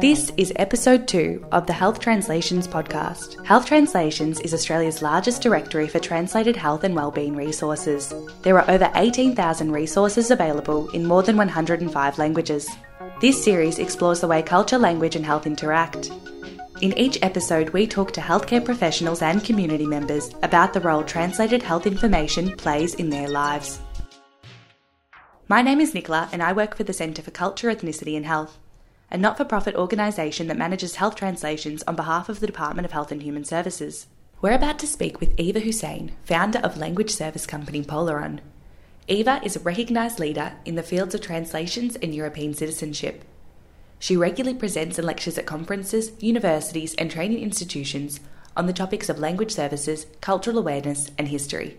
This is episode two of the Health Translations podcast. Health Translations is Australia's largest directory for translated health and wellbeing resources. There are over 18,000 resources available in more than 105 languages. This series explores the way culture, language, and health interact. In each episode, we talk to healthcare professionals and community members about the role translated health information plays in their lives. My name is Nicola, and I work for the Centre for Culture, Ethnicity and Health a not for profit organisation that manages health translations on behalf of the Department of Health and Human Services. We're about to speak with Eva Hussein, founder of language service company Polaron. Eva is a recognised leader in the fields of translations and European citizenship. She regularly presents and lectures at conferences, universities, and training institutions on the topics of language services, cultural awareness, and history.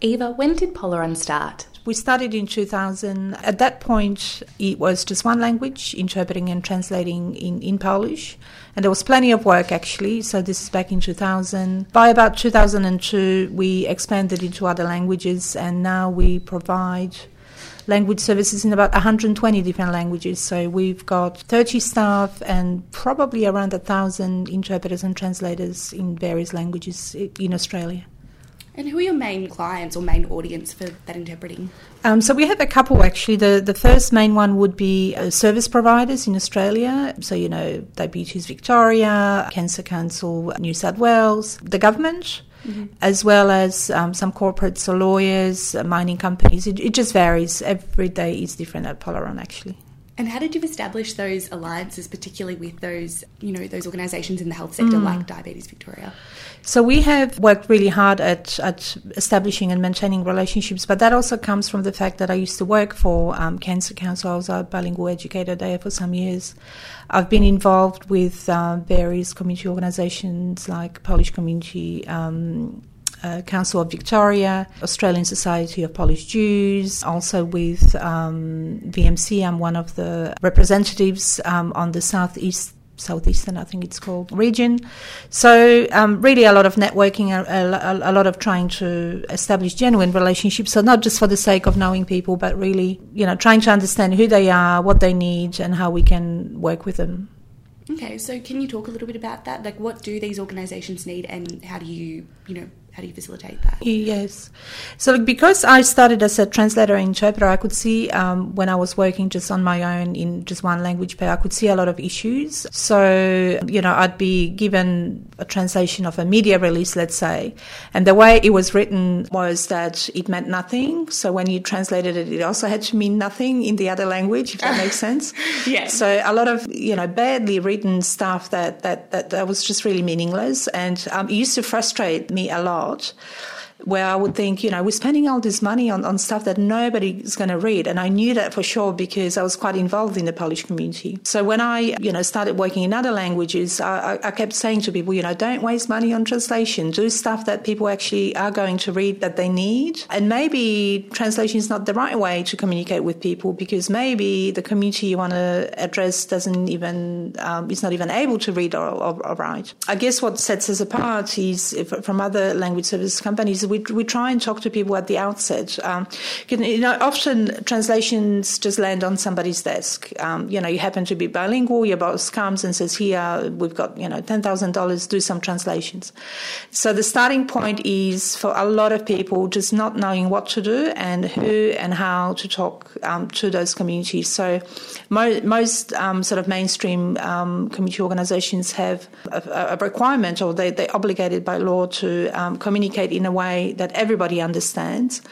Eva, when did Polaron start? We started in 2000. At that point, it was just one language, interpreting and translating in, in Polish. And there was plenty of work actually. So this is back in 2000. By about 2002, we expanded into other languages, and now we provide language services in about 120 different languages. So we've got 30 staff and probably around a thousand interpreters and translators in various languages in Australia. And who are your main clients or main audience for that interpreting? Um, so we have a couple actually. The the first main one would be uh, service providers in Australia. So you know, Diabetes Victoria, Cancer Council New South Wales, the government. Mm-hmm. As well as um, some corporates or lawyers, uh, mining companies. It, it just varies. Every day is different at Polaron, actually. And how did you establish those alliances, particularly with those, you know, those organisations in the health sector mm. like Diabetes Victoria? So we have worked really hard at, at establishing and maintaining relationships, but that also comes from the fact that I used to work for um, Cancer Council. I was a bilingual educator there for some years. I've been involved with uh, various community organisations like Polish Community um, uh, Council of Victoria, Australian Society of Polish Jews, also with um, VMC. I'm one of the representatives um, on the southeast southeastern, I think it's called, region. So um, really a lot of networking, a, a, a, lot of trying to establish genuine relationships. So not just for the sake of knowing people, but really, you know, trying to understand who they are, what they need, and how we can work with them. Okay, so can you talk a little bit about that? Like, what do these organisations need, and how do you, you know, how do you facilitate that? Yes. So because I started as a translator and interpreter, I could see um, when I was working just on my own in just one language pair, I could see a lot of issues. So, you know, I'd be given a translation of a media release, let's say, and the way it was written was that it meant nothing. So when you translated it, it also had to mean nothing in the other language, if that makes sense. Yeah. So a lot of, you know, badly written stuff that, that, that, that was just really meaningless. And um, it used to frustrate me a lot out where I would think, you know, we're spending all this money on, on stuff that nobody is going to read. And I knew that for sure because I was quite involved in the Polish community. So when I, you know, started working in other languages, I, I kept saying to people, you know, don't waste money on translation. Do stuff that people actually are going to read that they need. And maybe translation is not the right way to communicate with people because maybe the community you want to address doesn't even, um, is not even able to read or, or, or write. I guess what sets us apart is from other language service companies we, we try and talk to people at the outset. Um, you know, often translations just land on somebody's desk. Um, you know, you happen to be bilingual, your boss comes and says, here, we've got, you know, $10,000, do some translations. So the starting point is for a lot of people just not knowing what to do and who and how to talk um, to those communities. So mo- most um, sort of mainstream um, community organizations have a, a requirement or they, they're obligated by law to um, communicate in a way that everybody understands.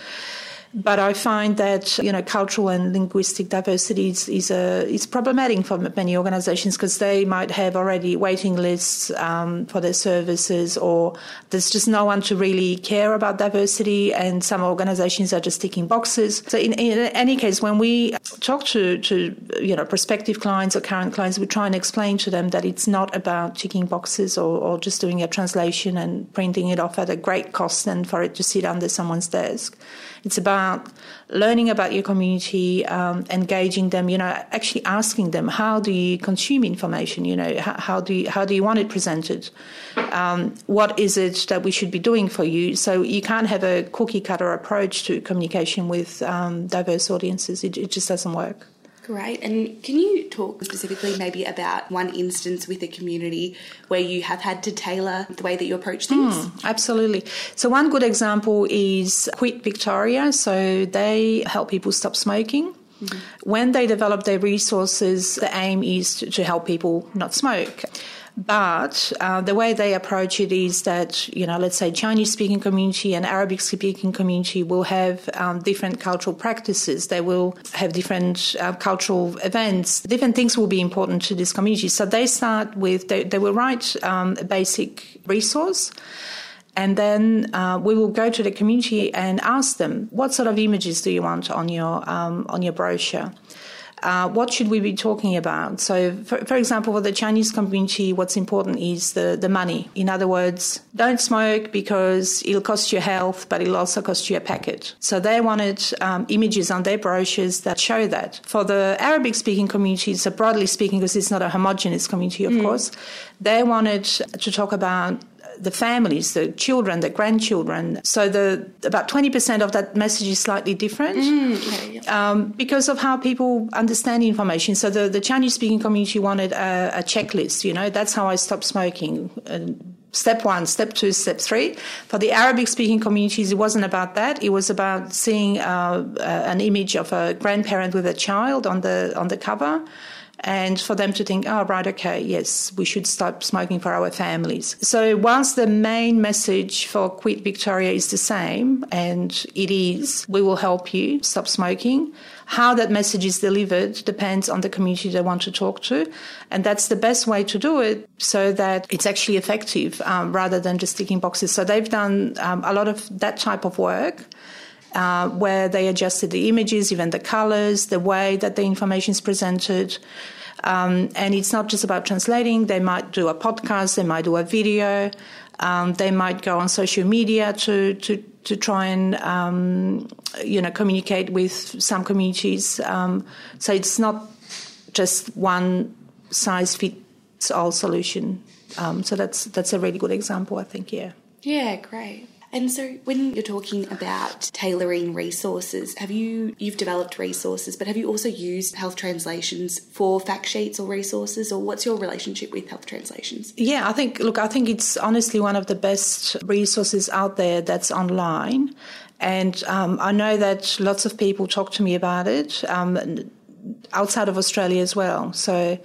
But I find that you know cultural and linguistic diversity is, is, a, is problematic for many organisations because they might have already waiting lists um, for their services, or there's just no one to really care about diversity, and some organisations are just ticking boxes. So in, in any case, when we talk to to you know prospective clients or current clients, we try and explain to them that it's not about ticking boxes or, or just doing a translation and printing it off at a great cost and for it to sit under someone's desk. It's about learning about your community, um, engaging them. You know, actually asking them how do you consume information. You know, how, how do you, how do you want it presented? Um, what is it that we should be doing for you? So you can't have a cookie cutter approach to communication with um, diverse audiences. It, it just doesn't work. Great. And can you talk specifically maybe about one instance with a community where you have had to tailor the way that you approach things? Mm, absolutely. So, one good example is Quit Victoria. So, they help people stop smoking. Mm-hmm. When they develop their resources, the aim is to, to help people not smoke. But uh, the way they approach it is that, you know, let's say Chinese speaking community and Arabic speaking community will have um, different cultural practices. They will have different uh, cultural events. Different things will be important to this community. So they start with, they, they will write um, a basic resource. And then uh, we will go to the community and ask them, what sort of images do you want on your um, on your brochure? Uh, what should we be talking about? So, for, for, example, for the Chinese community, what's important is the, the money. In other words, don't smoke because it'll cost you health, but it'll also cost you a packet. So they wanted um, images on their brochures that show that. For the Arabic speaking community, so broadly speaking, because it's not a homogenous community, of mm. course, they wanted to talk about the families, the children, the grandchildren. So the about twenty percent of that message is slightly different mm, um, because of how people understand information. So the, the Chinese speaking community wanted a, a, checklist. You know, that's how I stopped smoking. And step one, step two, step three. For the Arabic speaking communities, it wasn't about that. It was about seeing uh, uh, an image of a grandparent with a child on the on the cover and for them to think, oh, right, okay, yes, we should stop smoking for our families. So, whilst the main message for Quit Victoria is the same, and it is, we will help you stop smoking, how that message is delivered depends on the community they want to talk to. And that's the best way to do it so that it's actually effective um, rather than just ticking boxes. So, they've done um, a lot of that type of work. Uh, where they adjusted the images, even the colors, the way that the information is presented. Um, and it's not just about translating. They might do a podcast, they might do a video, um, they might go on social media to to to try and um, you know communicate with some communities. Um, so it's not just one size fits all solution. Um, so that's that's a really good example, I think. Yeah. Yeah, great. And so when you're talking about tailoring resources, have you you've developed resources, but have you also used health translations for fact sheets or resources or what's your relationship with health translations? Yeah, I think look, I think it's honestly one of the best resources out there that's online. And um, I know that lots of people talk to me about it um, outside of Australia as well. So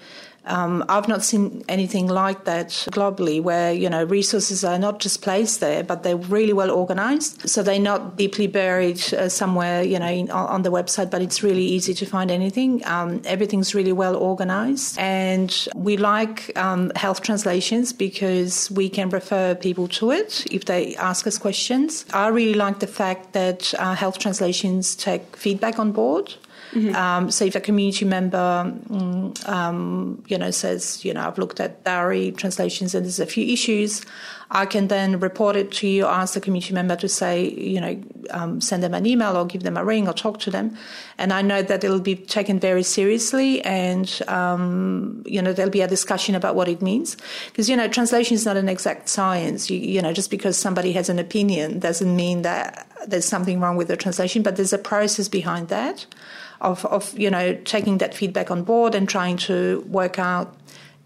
um, I've not seen anything like that globally, where you know resources are not just placed there, but they're really well organised. So they're not deeply buried uh, somewhere, you know, in, on the website. But it's really easy to find anything. Um, everything's really well organised, and we like um, health translations because we can refer people to it if they ask us questions. I really like the fact that uh, health translations take feedback on board. Mm-hmm. Um, so if a community member, mm, um, you know, says, you know, I've looked at dowry translations and there's a few issues, I can then report it to you, ask the community member to say, you know, um, send them an email or give them a ring or talk to them. And I know that it'll be taken very seriously and, um, you know, there'll be a discussion about what it means. Because, you know, translation is not an exact science. You, you know, just because somebody has an opinion doesn't mean that there's something wrong with the translation, but there's a process behind that of, of you know taking that feedback on board and trying to work out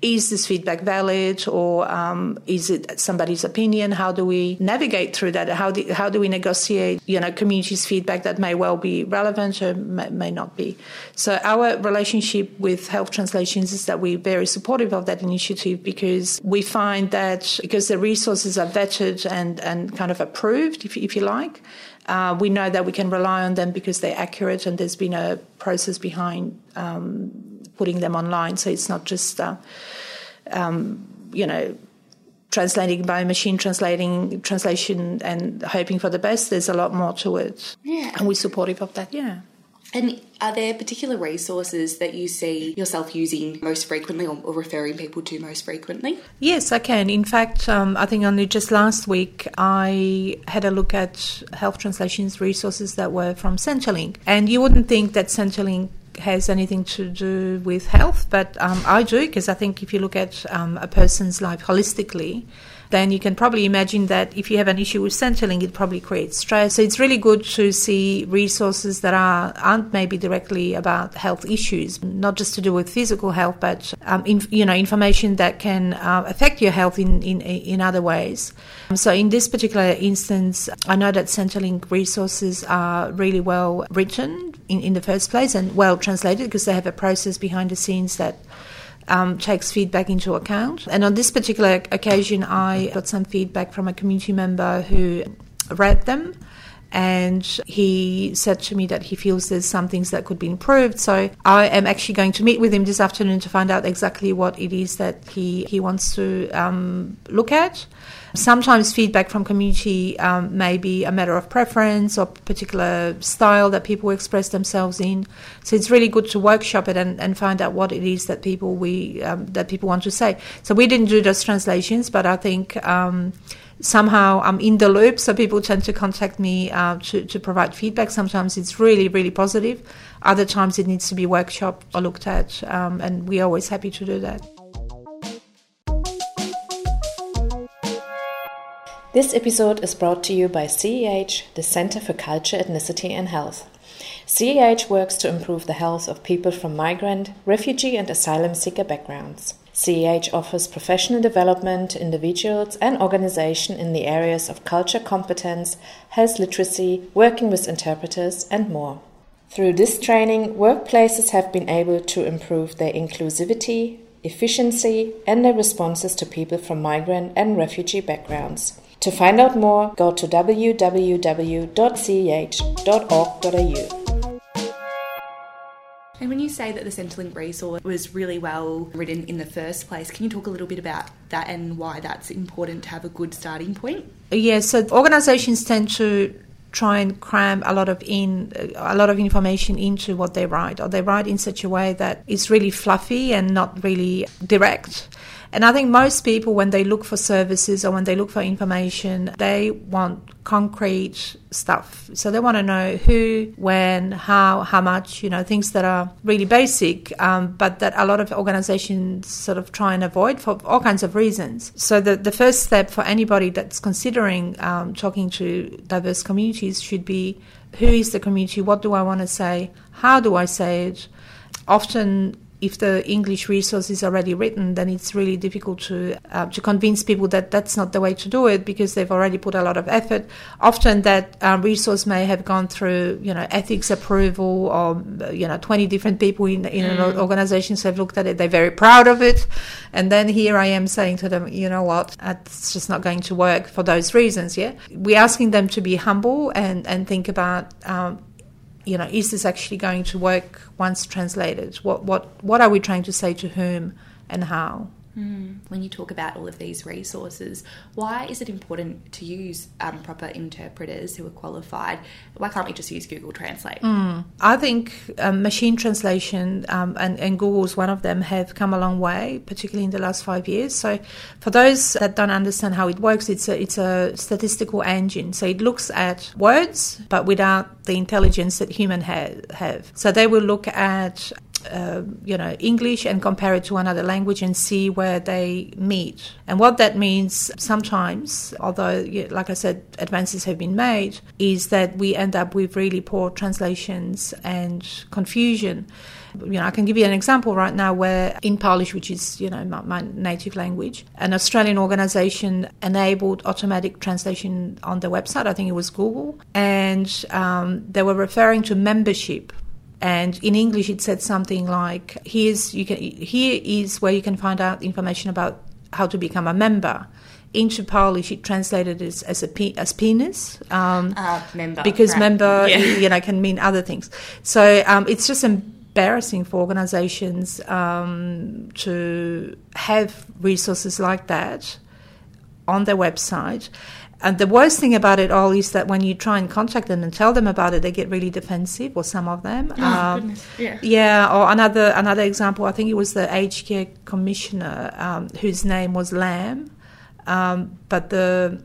is this feedback valid or um, is it somebody's opinion? How do we navigate through that? How do, how do we negotiate, you know, community's feedback that may well be relevant or may, may, not be? So our relationship with Health Translations is that we're very supportive of that initiative because we find that because the resources are vetted and, and kind of approved, if, if you like, uh, we know that we can rely on them because they're accurate and there's been a process behind um, putting them online. So it's not just, uh, um, you know, translating by machine translating translation and hoping for the best. There's a lot more to it. Yeah. And we're supportive of that, yeah. And are there particular resources that you see yourself using most frequently or, or referring people to most frequently? Yes, I can. In fact, um, I think only just last week I had a look at health translations resources that were from Centrelink. And you wouldn't think that Centrelink has anything to do with health, but um, I do because I think if you look at um, a person's life holistically, then you can probably imagine that if you have an issue with Centrelink, it probably creates stress. So it's really good to see resources that are aren't maybe directly about health issues, not just to do with physical health, but um, in, you know information that can uh, affect your health in, in in other ways. So in this particular instance, I know that Centrelink resources are really well written in, in the first place and well translated because they have a process behind the scenes that um, takes feedback into account. And on this particular occasion, I got some feedback from a community member who read them. And he said to me that he feels there's some things that could be improved. So I am actually going to meet with him this afternoon to find out exactly what it is that he, he wants to um, look at. Sometimes feedback from community um, may be a matter of preference or particular style that people express themselves in. So it's really good to workshop it and, and find out what it is that people we um, that people want to say. So we didn't do those translations, but I think um, somehow I'm in the loop. So people tend to contact me uh, to to provide feedback. Sometimes it's really really positive. Other times it needs to be workshopped or looked at, um, and we're always happy to do that. This episode is brought to you by CEH, the Center for Culture, Ethnicity and Health. CEH works to improve the health of people from migrant, refugee, and asylum seeker backgrounds. CEH offers professional development to individuals and organizations in the areas of culture competence, health literacy, working with interpreters, and more. Through this training, workplaces have been able to improve their inclusivity, efficiency, and their responses to people from migrant and refugee backgrounds. To find out more, go to www.ceh.org.au. And when you say that the Centrelink resource was really well written in the first place, can you talk a little bit about that and why that's important to have a good starting point? Yes, so organisations tend to try and cram a lot of in a lot of information into what they write or they write in such a way that it's really fluffy and not really direct and I think most people, when they look for services or when they look for information, they want concrete stuff. So they want to know who, when, how, how much, you know, things that are really basic, um, but that a lot of organizations sort of try and avoid for all kinds of reasons. So the, the first step for anybody that's considering um, talking to diverse communities should be who is the community? What do I want to say? How do I say it? Often if the English resource is already written, then it's really difficult to uh, to convince people that that's not the way to do it because they've already put a lot of effort. Often that uh, resource may have gone through you know ethics approval or you know twenty different people in in mm. an organization have looked at it. They're very proud of it, and then here I am saying to them, you know what, it's just not going to work for those reasons. Yeah, we're asking them to be humble and and think about um, you know, is this actually going to work once translated? What what what are we trying to say to whom and how? Mm. When you talk about all of these resources, why is it important to use um, proper interpreters who are qualified? Why can't we just use Google Translate? Mm. I think um, machine translation, um, and, and Google's one of them, have come a long way, particularly in the last five years. So, for those that don't understand how it works, it's a, it's a statistical engine. So, it looks at words, but without the intelligence that humans have. So, they will look at uh, you know English and compare it to another language and see where they meet. And what that means sometimes, although like I said, advances have been made, is that we end up with really poor translations and confusion. You know, I can give you an example right now where in Polish, which is you know my, my native language, an Australian organisation enabled automatic translation on their website. I think it was Google, and um, they were referring to membership and in English it said something like here's you can here is where you can find out information about how to become a member into Polish it translated as as a pe- as penis um, uh, member because right. member yeah. you know can mean other things so um, it's just embarrassing for organizations um, to have resources like that on their website and the worst thing about it all is that when you try and contact them and tell them about it, they get really defensive, or some of them. Oh, um, yeah. yeah. Or another another example, I think it was the aged care commissioner um, whose name was Lamb, um, but the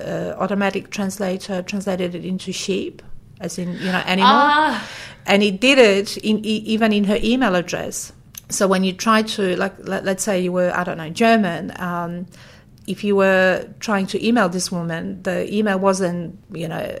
uh, automatic translator translated it into sheep, as in you know animal. Ah. and he did it in, even in her email address. So when you try to, like, let, us say you were, I don't know, German, um, if you were trying to email this woman, the email wasn't, you know,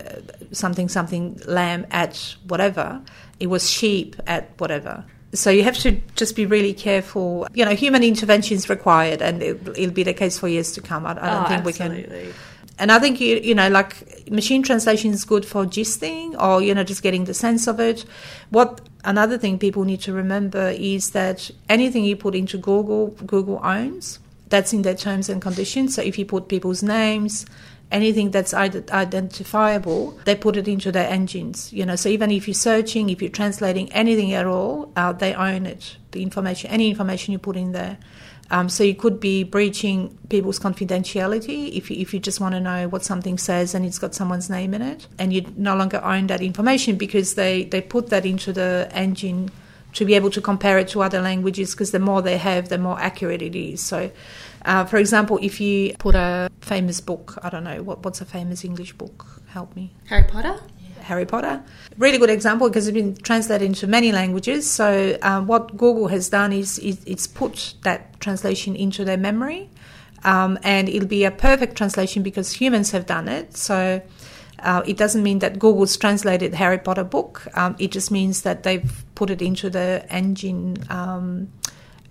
something, something lamb at whatever. It was sheep at whatever. So you have to just be really careful. You know, human intervention is required, and it, will be the case for years to come. I, I don't oh, think absolutely. we can. And I think you you know like machine translation is good for gisting or you know just getting the sense of it. What another thing people need to remember is that anything you put into Google, Google owns. That's in their terms and conditions. So if you put people's names, anything that's identifiable, they put it into their engines. You know, so even if you're searching, if you're translating anything at all, uh, they own it. The information, any information you put in there. Um, so you could be breaching people's confidentiality if you, if you just want to know what something says and it's got someone's name in it, and you no longer own that information because they, they put that into the engine to be able to compare it to other languages because the more they have, the more accurate it is. So, uh, for example, if you put a famous book, I don't know, what, what's a famous English book? Help me. Harry Potter? Harry Potter. Really good example because it's been translated into many languages. So, um, what Google has done is, is, it's put that translation into their memory. Um, and it'll be a perfect translation because humans have done it. So, uh, it doesn't mean that Google's translated Harry Potter book. Um, it just means that they've put it into the engine, um,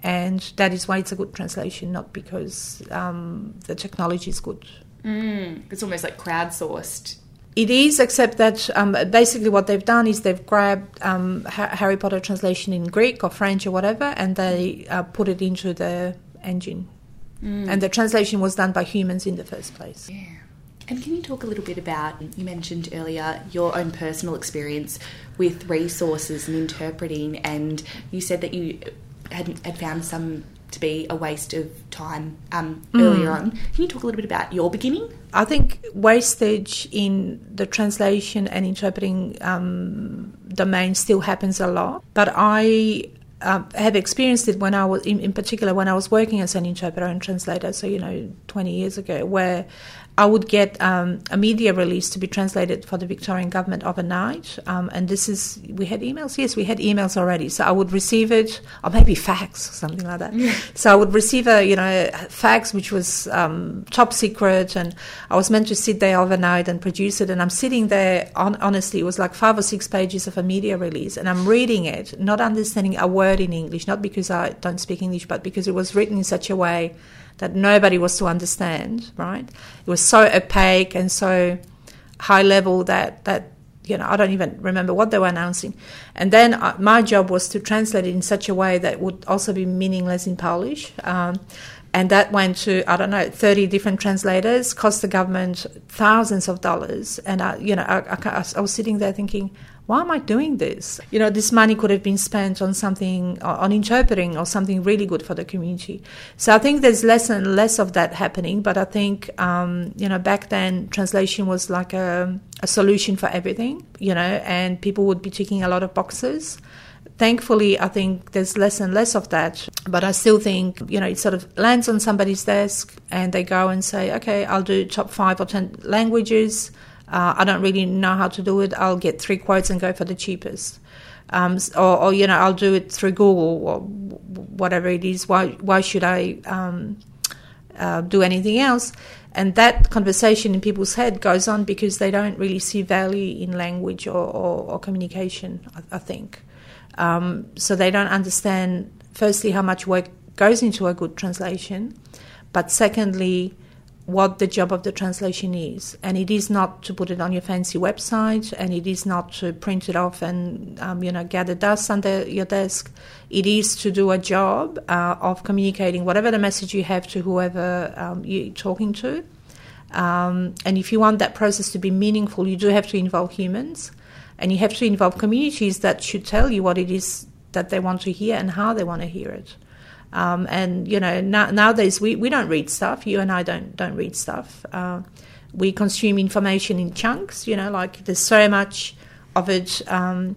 and that is why it's a good translation, not because um, the technology is good. Mm, it's almost like crowdsourced. It is, except that um, basically what they've done is they've grabbed um, Harry Potter translation in Greek or French or whatever, and they uh, put it into the engine. Mm. And the translation was done by humans in the first place. Yeah. And can you talk a little bit about, you mentioned earlier, your own personal experience with resources and interpreting, and you said that you had, had found some to be a waste of time um, mm. earlier on. Can you talk a little bit about your beginning? I think wastage in the translation and interpreting um, domain still happens a lot, but I um, have experienced it when I was, in, in, particular, when I was working as an interpreter and translator. So you know, twenty years ago, where I would get um, a media release to be translated for the Victorian government overnight. Um, and this is, we had emails? Yes, we had emails already. So I would receive it, or maybe fax, something like that. Yeah. So I would receive a, you know, fax which was um, top secret. And I was meant to sit there overnight and produce it. And I'm sitting there, on, honestly, it was like five or six pages of a media release. And I'm reading it, not understanding a word in English, not because I don't speak English, but because it was written in such a way that nobody was to understand, right? It was so opaque and so high level that, that you know, I don't even remember what they were announcing. And then uh, my job was to translate it in such a way that would also be meaningless in Polish. Um, and that went to I don't know thirty different translators, cost the government thousands of dollars. And I, you know, I, I, I was sitting there thinking, why am I doing this? You know, this money could have been spent on something, on interpreting or something really good for the community. So I think there's less and less of that happening. But I think, um, you know, back then translation was like a, a solution for everything, you know, and people would be ticking a lot of boxes thankfully, I think there's less and less of that. But I still think, you know, it sort of lands on somebody's desk and they go and say, okay, I'll do top five or 10 languages. Uh, I don't really know how to do it. I'll get three quotes and go for the cheapest. Um, or, or, you know, I'll do it through Google or whatever it is. Why, why should I um, uh, do anything else? And that conversation in people's head goes on because they don't really see value in language or, or, or communication, I, I think. Um, so they don't understand, firstly, how much work goes into a good translation, but secondly, what the job of the translation is. And it is not to put it on your fancy website, and it is not to print it off and um, you know gather dust under your desk. It is to do a job uh, of communicating whatever the message you have to whoever um, you're talking to. Um, and if you want that process to be meaningful, you do have to involve humans, and you have to involve communities that should tell you what it is that they want to hear and how they want to hear it. Um, and you know, now, nowadays we, we don't read stuff. You and I don't don't read stuff. Uh, we consume information in chunks. You know, like there's so much of it um,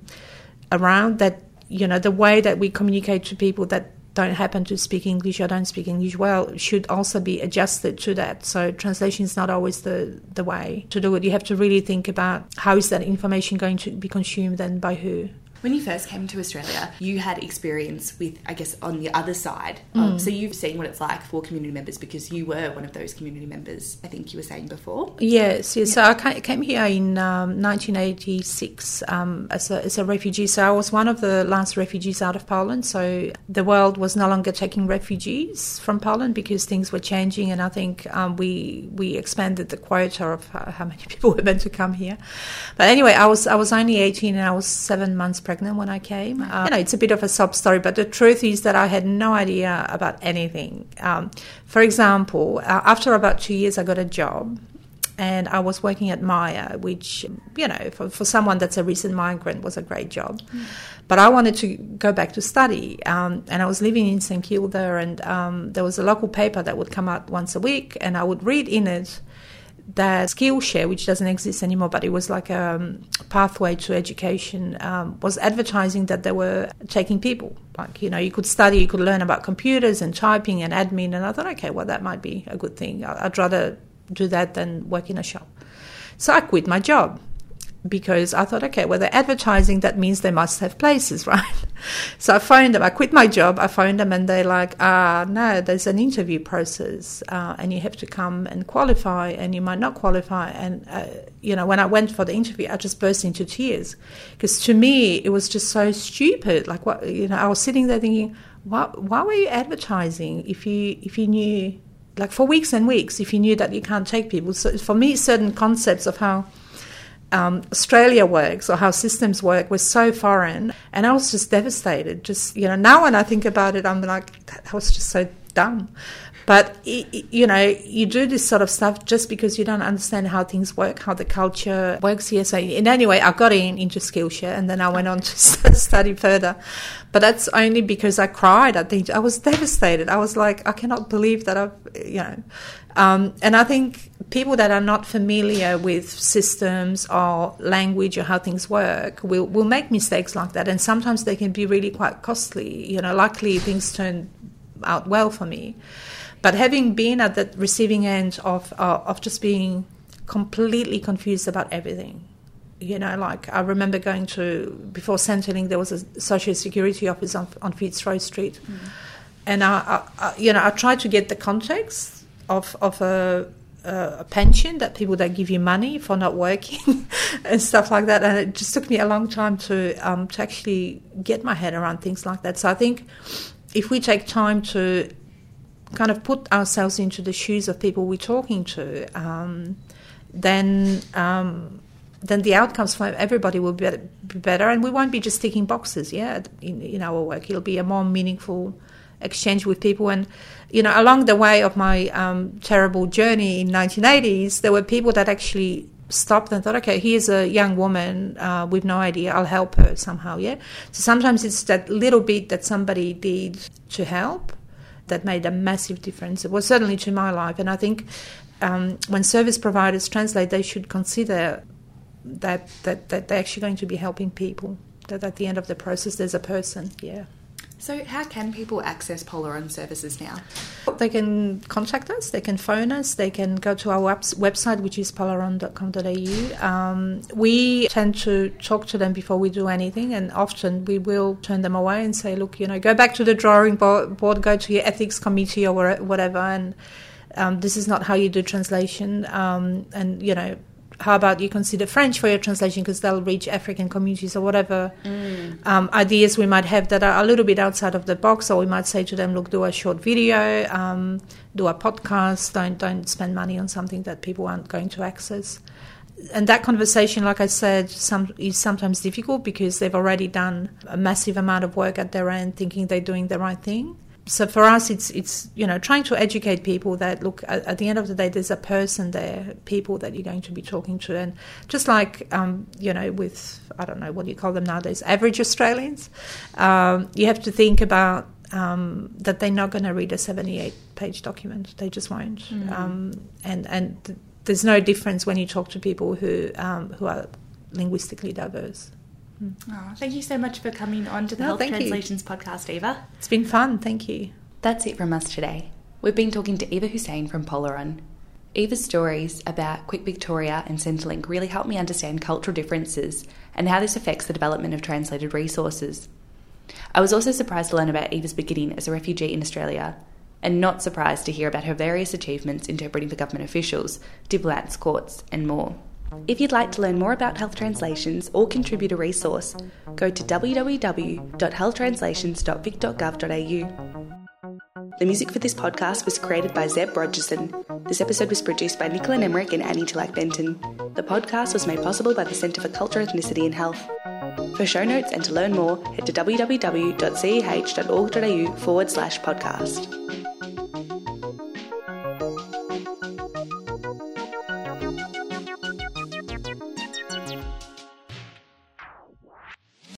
around that. You know, the way that we communicate to people that don't happen to speak English or don't speak English well should also be adjusted to that. So translation is not always the, the way to do it. You have to really think about how is that information going to be consumed and by who. When you first came to Australia, you had experience with, I guess, on the other side. Mm. so you've seen what it's like for community members because you were one of those community members, I think you were saying before. Yes, yes. Yeah. So I came here in um, 1986 um, as, a, as a refugee. So I was one of the last refugees out of Poland. So the world was no longer taking refugees from Poland because things were changing, and I think um, we we expanded the quota of how many people were meant to come here. But anyway, I was I was only 18 and I was seven months pregnant when I came. Um, you know, it's a bit of a sob story, but the truth is that I had no idea about anything. Um, for example, uh, after about two years, I got a job and I was working at Myer, which, you know, for, for someone that's a recent migrant was a great job. Mm. But I wanted to go back to study, um, and I was living in St Kilda, and um, there was a local paper that would come out once a week, and I would read in it that Skillshare, which doesn't exist anymore, but it was like a um, pathway to education, um, was advertising that they were taking people. Like, you know, you could study, you could learn about computers and typing and admin. And I thought, okay, well, that might be a good thing. I'd rather do that than work in a shop. So I quit my job because I thought, okay, well, they're advertising, that means they must have places, right? So I phoned them. I quit my job. I phoned them, and they're like, ah, no, there's an interview process, uh, and you have to come and qualify, and you might not qualify. And, uh, you know, when I went for the interview, I just burst into tears because to me, it was just so stupid. Like, what, you know, I was sitting there thinking, why, why were you advertising if you, if you knew, like, for weeks and weeks, if you knew that you can't take people? So for me, certain concepts of how, um, Australia works or how systems work was so foreign, and I was just devastated. Just you know, now when I think about it, I'm like, that was just so dumb. But you know, you do this sort of stuff just because you don't understand how things work, how the culture works here. So, in any way, I got in into Skillshare, and then I went on to study further. But that's only because I cried. I think I was devastated. I was like, I cannot believe that I've, you know, um, and I think people that are not familiar with systems or language or how things work will, will make mistakes like that. And sometimes they can be really quite costly. You know, luckily things turned out well for me. But having been at the receiving end of uh, of just being completely confused about everything, you know, like I remember going to before Centrelink, there was a social security office on, on Fitzroy Street, mm. and I, I, you know, I tried to get the context of of a a pension that people don't give you money for not working and stuff like that. And it just took me a long time to um, to actually get my head around things like that. So I think if we take time to kind of put ourselves into the shoes of people we're talking to, um, then um, then the outcomes for everybody will be better, and we won't be just ticking boxes. Yeah, in, in our work, it'll be a more meaningful exchange with people. And you know, along the way of my um, terrible journey in 1980s, there were people that actually stopped and thought, okay, here's a young woman uh, with no idea, I'll help her somehow. Yeah. So sometimes it's that little bit that somebody did to help that made a massive difference. It was certainly to my life, and I think um, when service providers translate, they should consider that, that that they're actually going to be helping people. That at the end of the process, there's a person. Yeah. So, how can people access Polaron services now? They can contact us, they can phone us, they can go to our web- website, which is polaron.com.au. Um, we tend to talk to them before we do anything, and often we will turn them away and say, look, you know, go back to the drawing board, go to your ethics committee or whatever, and um, this is not how you do translation. Um, and, you know, how about you consider French for your translation because they'll reach African communities or whatever mm. um, ideas we might have that are a little bit outside of the box, or we might say to them, look, do a short video, um, do a podcast, don't don't spend money on something that people aren't going to access. And that conversation, like I said, some, is sometimes difficult because they've already done a massive amount of work at their end, thinking they're doing the right thing so for us, it's it's you know trying to educate people that look at, at, the end of the day, there's a person there, people that you're going to be talking to, and just like um, you know with I don't know what do you call them nowadays, average Australians, um, you have to think about um, that they're not going to read a 78 page document. They just won't, mm. and and th- there's no difference when you talk to people who um, who are linguistically diverse. Oh, thank you so much for coming on to the no, Health Translations you. podcast, Eva. It's been fun. Thank you. That's it from us today. We've been talking to Eva Hussein from Polaron. Eva's stories about Quit Victoria and Centrelink really helped me understand cultural differences and how this affects the development of translated resources. I was also surprised to learn about Eva's beginning as a refugee in Australia, and not surprised to hear about her various achievements interpreting for government officials, diplomats, courts, and more. If you'd like to learn more about health translations or contribute a resource, go to www.healthtranslations.vic.gov.au. The music for this podcast was created by Zeb Rogerson. This episode was produced by Nicola Nemrick and Annie Tillack Benton. The podcast was made possible by the Centre for Culture, Ethnicity and Health. For show notes and to learn more, head to www.ceh.org.au forward slash podcast.